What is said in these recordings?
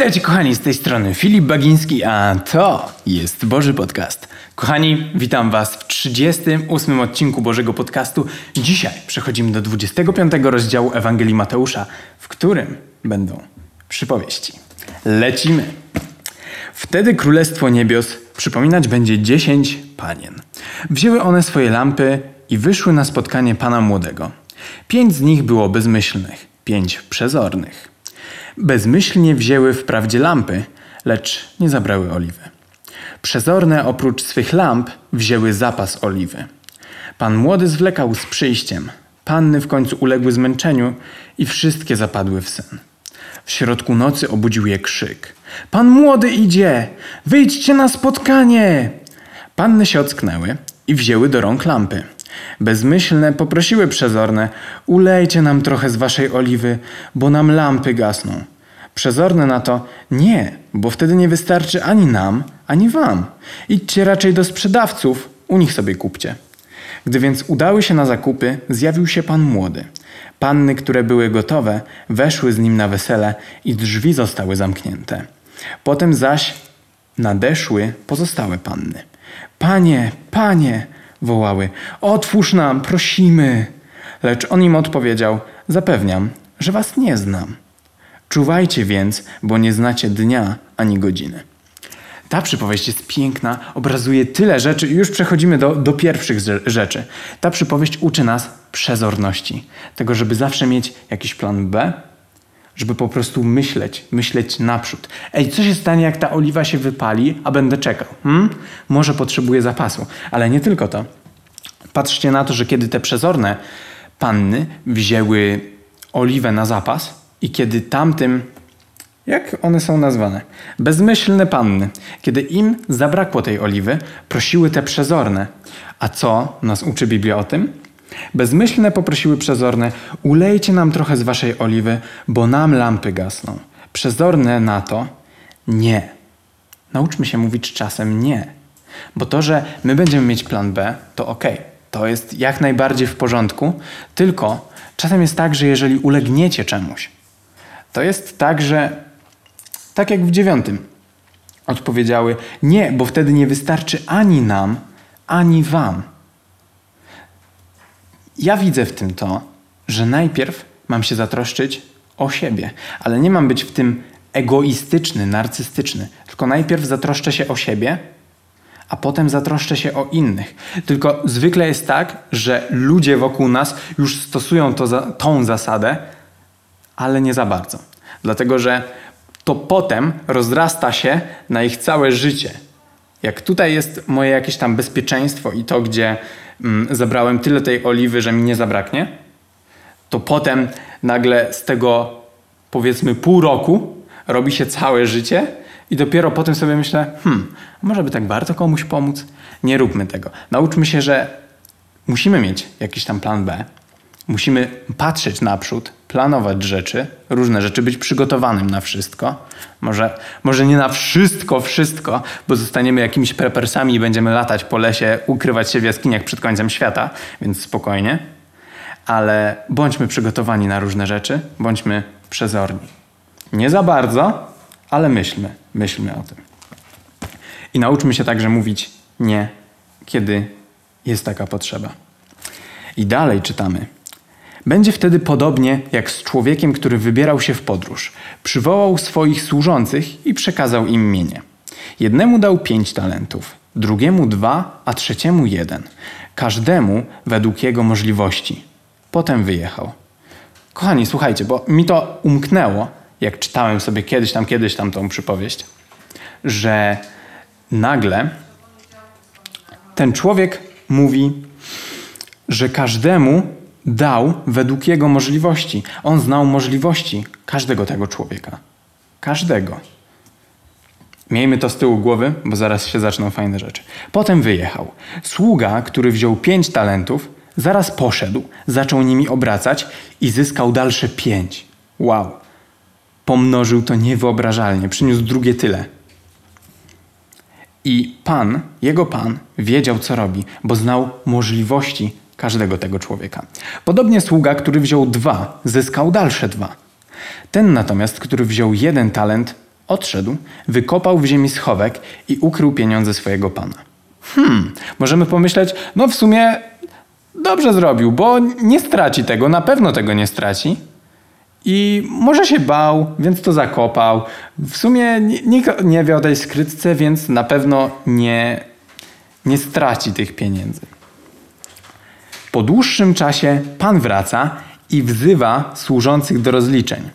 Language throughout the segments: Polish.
Witajcie kochani, z tej strony Filip Bagiński, a to jest Boży Podcast. Kochani, witam was w 38 odcinku Bożego Podcastu. Dzisiaj przechodzimy do 25 rozdziału Ewangelii Mateusza, w którym będą przypowieści. Lecimy! Wtedy Królestwo Niebios przypominać będzie dziesięć panien. Wzięły one swoje lampy i wyszły na spotkanie Pana Młodego. Pięć z nich było bezmyślnych, pięć przezornych. Bezmyślnie wzięły wprawdzie lampy, lecz nie zabrały oliwy. Przezorne oprócz swych lamp wzięły zapas oliwy. Pan młody zwlekał z przyjściem. Panny w końcu uległy zmęczeniu i wszystkie zapadły w sen. W środku nocy obudził je krzyk. Pan młody idzie! Wyjdźcie na spotkanie! Panny się ocknęły i wzięły do rąk lampy. Bezmyślne poprosiły przezorne: Ulejcie nam trochę z waszej oliwy, bo nam lampy gasną. Przezorne na to: Nie, bo wtedy nie wystarczy ani nam, ani wam. Idźcie raczej do sprzedawców, u nich sobie kupcie. Gdy więc udały się na zakupy, zjawił się pan młody. Panny, które były gotowe, weszły z nim na wesele i drzwi zostały zamknięte. Potem zaś nadeszły pozostałe panny. Panie, panie, wołały, otwórz nam, prosimy. Lecz on im odpowiedział, zapewniam, że was nie znam. Czuwajcie więc, bo nie znacie dnia ani godziny. Ta przypowieść jest piękna, obrazuje tyle rzeczy i już przechodzimy do, do pierwszych rzeczy. Ta przypowieść uczy nas przezorności, tego, żeby zawsze mieć jakiś plan B, żeby po prostu myśleć, myśleć naprzód. Ej, co się stanie, jak ta oliwa się wypali, a będę czekał? Hmm? Może potrzebuję zapasu, ale nie tylko to. Patrzcie na to, że kiedy te przezorne panny wzięły oliwę na zapas i kiedy tamtym, jak one są nazwane, bezmyślne panny, kiedy im zabrakło tej oliwy, prosiły te przezorne. A co nas uczy Biblia o tym? Bezmyślne poprosiły przezorne: Ulejcie nam trochę z waszej oliwy, bo nam lampy gasną. Przezorne na to: Nie. Nauczmy się mówić czasem nie. Bo to, że my będziemy mieć plan B, to ok, to jest jak najbardziej w porządku, tylko czasem jest tak, że jeżeli ulegniecie czemuś, to jest tak, że tak jak w dziewiątym odpowiedziały: Nie, bo wtedy nie wystarczy ani nam, ani wam. Ja widzę w tym to, że najpierw mam się zatroszczyć o siebie, ale nie mam być w tym egoistyczny, narcystyczny, tylko najpierw zatroszczę się o siebie, a potem zatroszczę się o innych. Tylko zwykle jest tak, że ludzie wokół nas już stosują to, tą zasadę, ale nie za bardzo. Dlatego, że to potem rozrasta się na ich całe życie. Jak tutaj jest moje jakieś tam bezpieczeństwo i to, gdzie zabrałem tyle tej oliwy, że mi nie zabraknie, to potem nagle z tego powiedzmy pół roku robi się całe życie i dopiero potem sobie myślę, hmm, może by tak warto komuś pomóc? Nie róbmy tego. Nauczmy się, że musimy mieć jakiś tam plan B. Musimy patrzeć naprzód, planować rzeczy, różne rzeczy, być przygotowanym na wszystko. Może, może nie na wszystko, wszystko, bo zostaniemy jakimiś prepersami i będziemy latać po lesie, ukrywać się w jaskiniach przed końcem świata, więc spokojnie. Ale bądźmy przygotowani na różne rzeczy, bądźmy przezorni. Nie za bardzo, ale myślmy, myślmy o tym. I nauczmy się także mówić nie, kiedy jest taka potrzeba. I dalej czytamy. Będzie wtedy podobnie jak z człowiekiem, który wybierał się w podróż. Przywołał swoich służących i przekazał im mienie. Jednemu dał pięć talentów, drugiemu dwa, a trzeciemu jeden. Każdemu według jego możliwości. Potem wyjechał. Kochani, słuchajcie, bo mi to umknęło, jak czytałem sobie kiedyś tam, kiedyś tam tą przypowieść, że nagle ten człowiek mówi, że każdemu dał według jego możliwości. On znał możliwości każdego tego człowieka. Każdego. Miejmy to z tyłu głowy, bo zaraz się zaczną fajne rzeczy. Potem wyjechał. Sługa, który wziął pięć talentów, zaraz poszedł, zaczął nimi obracać i zyskał dalsze pięć. Wow pomnożył to niewyobrażalnie, przyniósł drugie tyle. I Pan, jego Pan, wiedział, co robi, bo znał możliwości każdego tego człowieka. Podobnie sługa, który wziął dwa, zyskał dalsze dwa. Ten natomiast, który wziął jeden talent, Odszedł, wykopał w ziemi schowek i ukrył pieniądze swojego pana. Hmm, możemy pomyśleć, no w sumie dobrze zrobił, bo nie straci tego, na pewno tego nie straci. I może się bał, więc to zakopał. W sumie nikt nie wie o tej skrytce, więc na pewno nie, nie straci tych pieniędzy. Po dłuższym czasie pan wraca i wzywa służących do rozliczeń.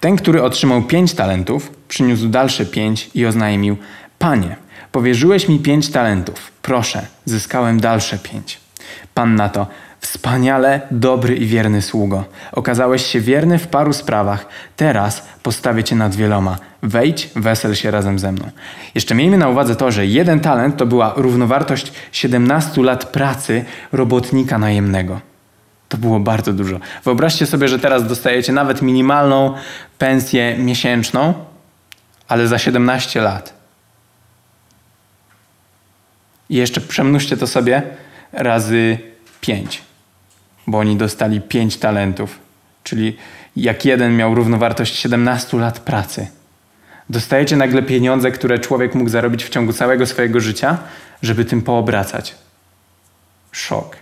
Ten, który otrzymał pięć talentów, przyniósł dalsze pięć i oznajmił: Panie, powierzyłeś mi pięć talentów. Proszę, zyskałem dalsze pięć. Pan na to: Wspaniale, dobry i wierny sługo. Okazałeś się wierny w paru sprawach. Teraz postawię cię nad wieloma. Wejdź, wesel się razem ze mną. Jeszcze miejmy na uwadze to, że jeden talent to była równowartość 17 lat pracy robotnika najemnego. To było bardzo dużo. Wyobraźcie sobie, że teraz dostajecie nawet minimalną pensję miesięczną, ale za 17 lat. I jeszcze przemnóżcie to sobie razy 5, bo oni dostali 5 talentów, czyli jak jeden miał równowartość 17 lat pracy. Dostajecie nagle pieniądze, które człowiek mógł zarobić w ciągu całego swojego życia, żeby tym poobracać. Szok.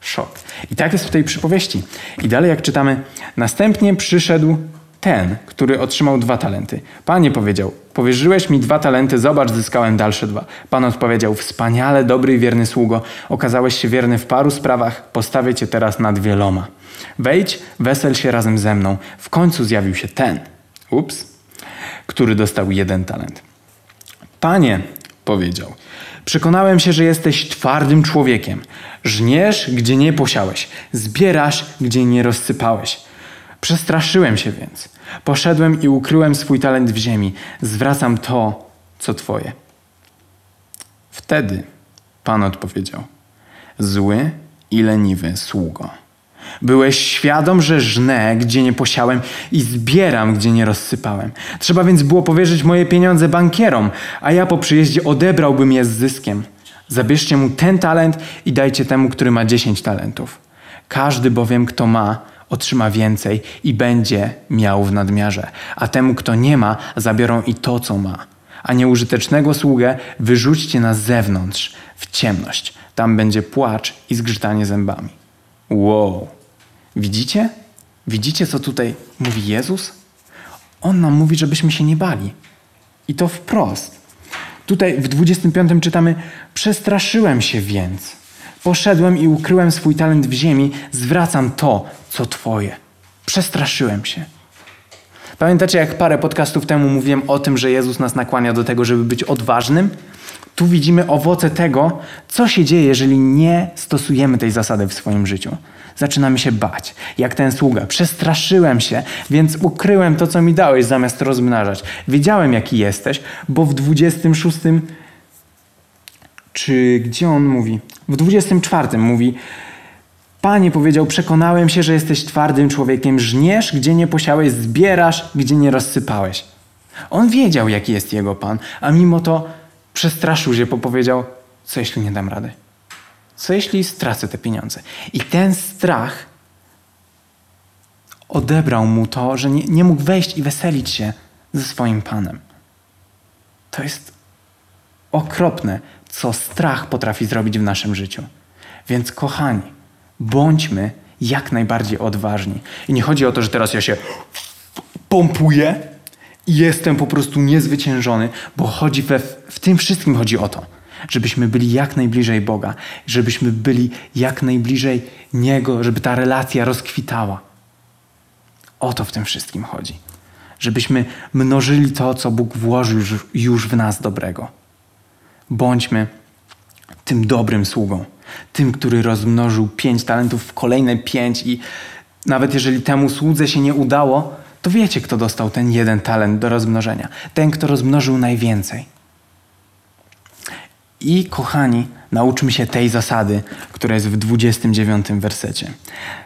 Szok. I tak jest w tej przypowieści. I dalej, jak czytamy, następnie przyszedł ten, który otrzymał dwa talenty. Panie powiedział: Powierzyłeś mi dwa talenty, zobacz, zyskałem dalsze dwa. Pan odpowiedział: Wspaniale, dobry i wierny sługo. Okazałeś się wierny w paru sprawach, postawię cię teraz nad wieloma. Wejdź, wesel się razem ze mną. W końcu zjawił się ten, ups, który dostał jeden talent. Panie, powiedział, Przekonałem się, że jesteś twardym człowiekiem. Żniesz, gdzie nie posiałeś, zbierasz, gdzie nie rozsypałeś. Przestraszyłem się więc. Poszedłem i ukryłem swój talent w ziemi. Zwracam to, co twoje. Wtedy Pan odpowiedział: Zły i leniwy sługo. Byłeś świadom, że żnę, gdzie nie posiałem i zbieram, gdzie nie rozsypałem. Trzeba więc było powierzyć moje pieniądze bankierom, a ja po przyjeździe odebrałbym je z zyskiem. Zabierzcie mu ten talent i dajcie temu, który ma dziesięć talentów. Każdy bowiem, kto ma, otrzyma więcej i będzie miał w nadmiarze, a temu, kto nie ma, zabiorą i to, co ma. A nieużytecznego sługę wyrzućcie na zewnątrz, w ciemność. Tam będzie płacz i zgrzytanie zębami. Wow. Widzicie? Widzicie, co tutaj mówi Jezus? On nam mówi, żebyśmy się nie bali. I to wprost. Tutaj w 25 czytamy: Przestraszyłem się więc. Poszedłem i ukryłem swój talent w ziemi, zwracam to, co Twoje. Przestraszyłem się. Pamiętacie, jak parę podcastów temu mówiłem o tym, że Jezus nas nakłania do tego, żeby być odważnym? Tu widzimy owoce tego, co się dzieje, jeżeli nie stosujemy tej zasady w swoim życiu. Zaczynamy się bać, jak ten sługa. Przestraszyłem się, więc ukryłem to, co mi dałeś, zamiast rozmnażać. Wiedziałem, jaki jesteś, bo w 26 czy gdzie on mówi? W 24 mówi: Panie powiedział: Przekonałem się, że jesteś twardym człowiekiem, żniesz, gdzie nie posiałeś, zbierasz, gdzie nie rozsypałeś. On wiedział, jaki jest jego pan, a mimo to przestraszył się, bo powiedział: Co jeśli nie dam rady? Co jeśli stracę te pieniądze? I ten strach odebrał mu to, że nie, nie mógł wejść i weselić się ze swoim panem. To jest okropne, co strach potrafi zrobić w naszym życiu. Więc, kochani, bądźmy jak najbardziej odważni. I nie chodzi o to, że teraz ja się pompuję i jestem po prostu niezwyciężony, bo chodzi we, w tym wszystkim chodzi o to, żebyśmy byli jak najbliżej Boga, żebyśmy byli jak najbliżej Niego, żeby ta relacja rozkwitała. O to w tym wszystkim chodzi. Żebyśmy mnożyli to, co Bóg włożył już w nas dobrego. Bądźmy tym dobrym sługą, tym, który rozmnożył pięć talentów w kolejne pięć i nawet jeżeli temu słudze się nie udało, to wiecie, kto dostał ten jeden talent do rozmnożenia. Ten, kto rozmnożył najwięcej. I kochani, nauczmy się tej zasady, która jest w 29 wersecie.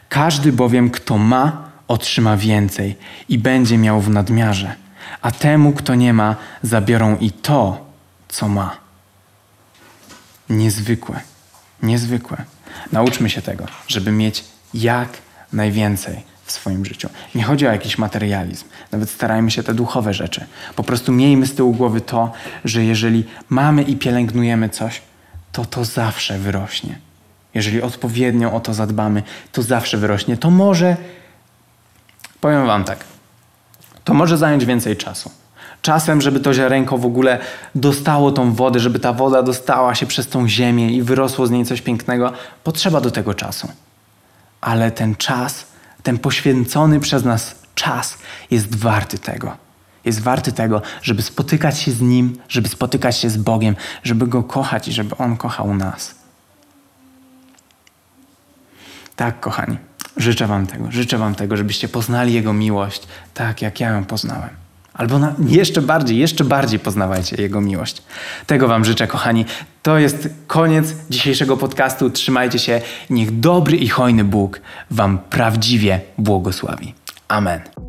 Każdy bowiem, kto ma, otrzyma więcej i będzie miał w nadmiarze, a temu, kto nie ma, zabiorą i to, co ma. Niezwykłe, niezwykłe. Nauczmy się tego, żeby mieć jak najwięcej w swoim życiu. Nie chodzi o jakiś materializm. Nawet starajmy się te duchowe rzeczy. Po prostu miejmy z tyłu głowy to, że jeżeli mamy i pielęgnujemy coś, to to zawsze wyrośnie. Jeżeli odpowiednio o to zadbamy, to zawsze wyrośnie. To może, powiem Wam tak, to może zająć więcej czasu. Czasem, żeby to ziarenko w ogóle dostało tą wodę, żeby ta woda dostała się przez tą ziemię i wyrosło z niej coś pięknego, potrzeba do tego czasu. Ale ten czas, ten poświęcony przez nas czas jest warty tego. Jest warty tego, żeby spotykać się z Nim, żeby spotykać się z Bogiem, żeby Go kochać i żeby On kochał nas. Tak, kochani, życzę Wam tego. Życzę Wam tego, żebyście poznali Jego miłość tak, jak ja ją poznałem. Albo na, jeszcze bardziej, jeszcze bardziej poznawajcie Jego miłość. Tego Wam życzę, kochani. To jest koniec dzisiejszego podcastu. Trzymajcie się. Niech dobry i hojny Bóg Wam prawdziwie błogosławi. Amen.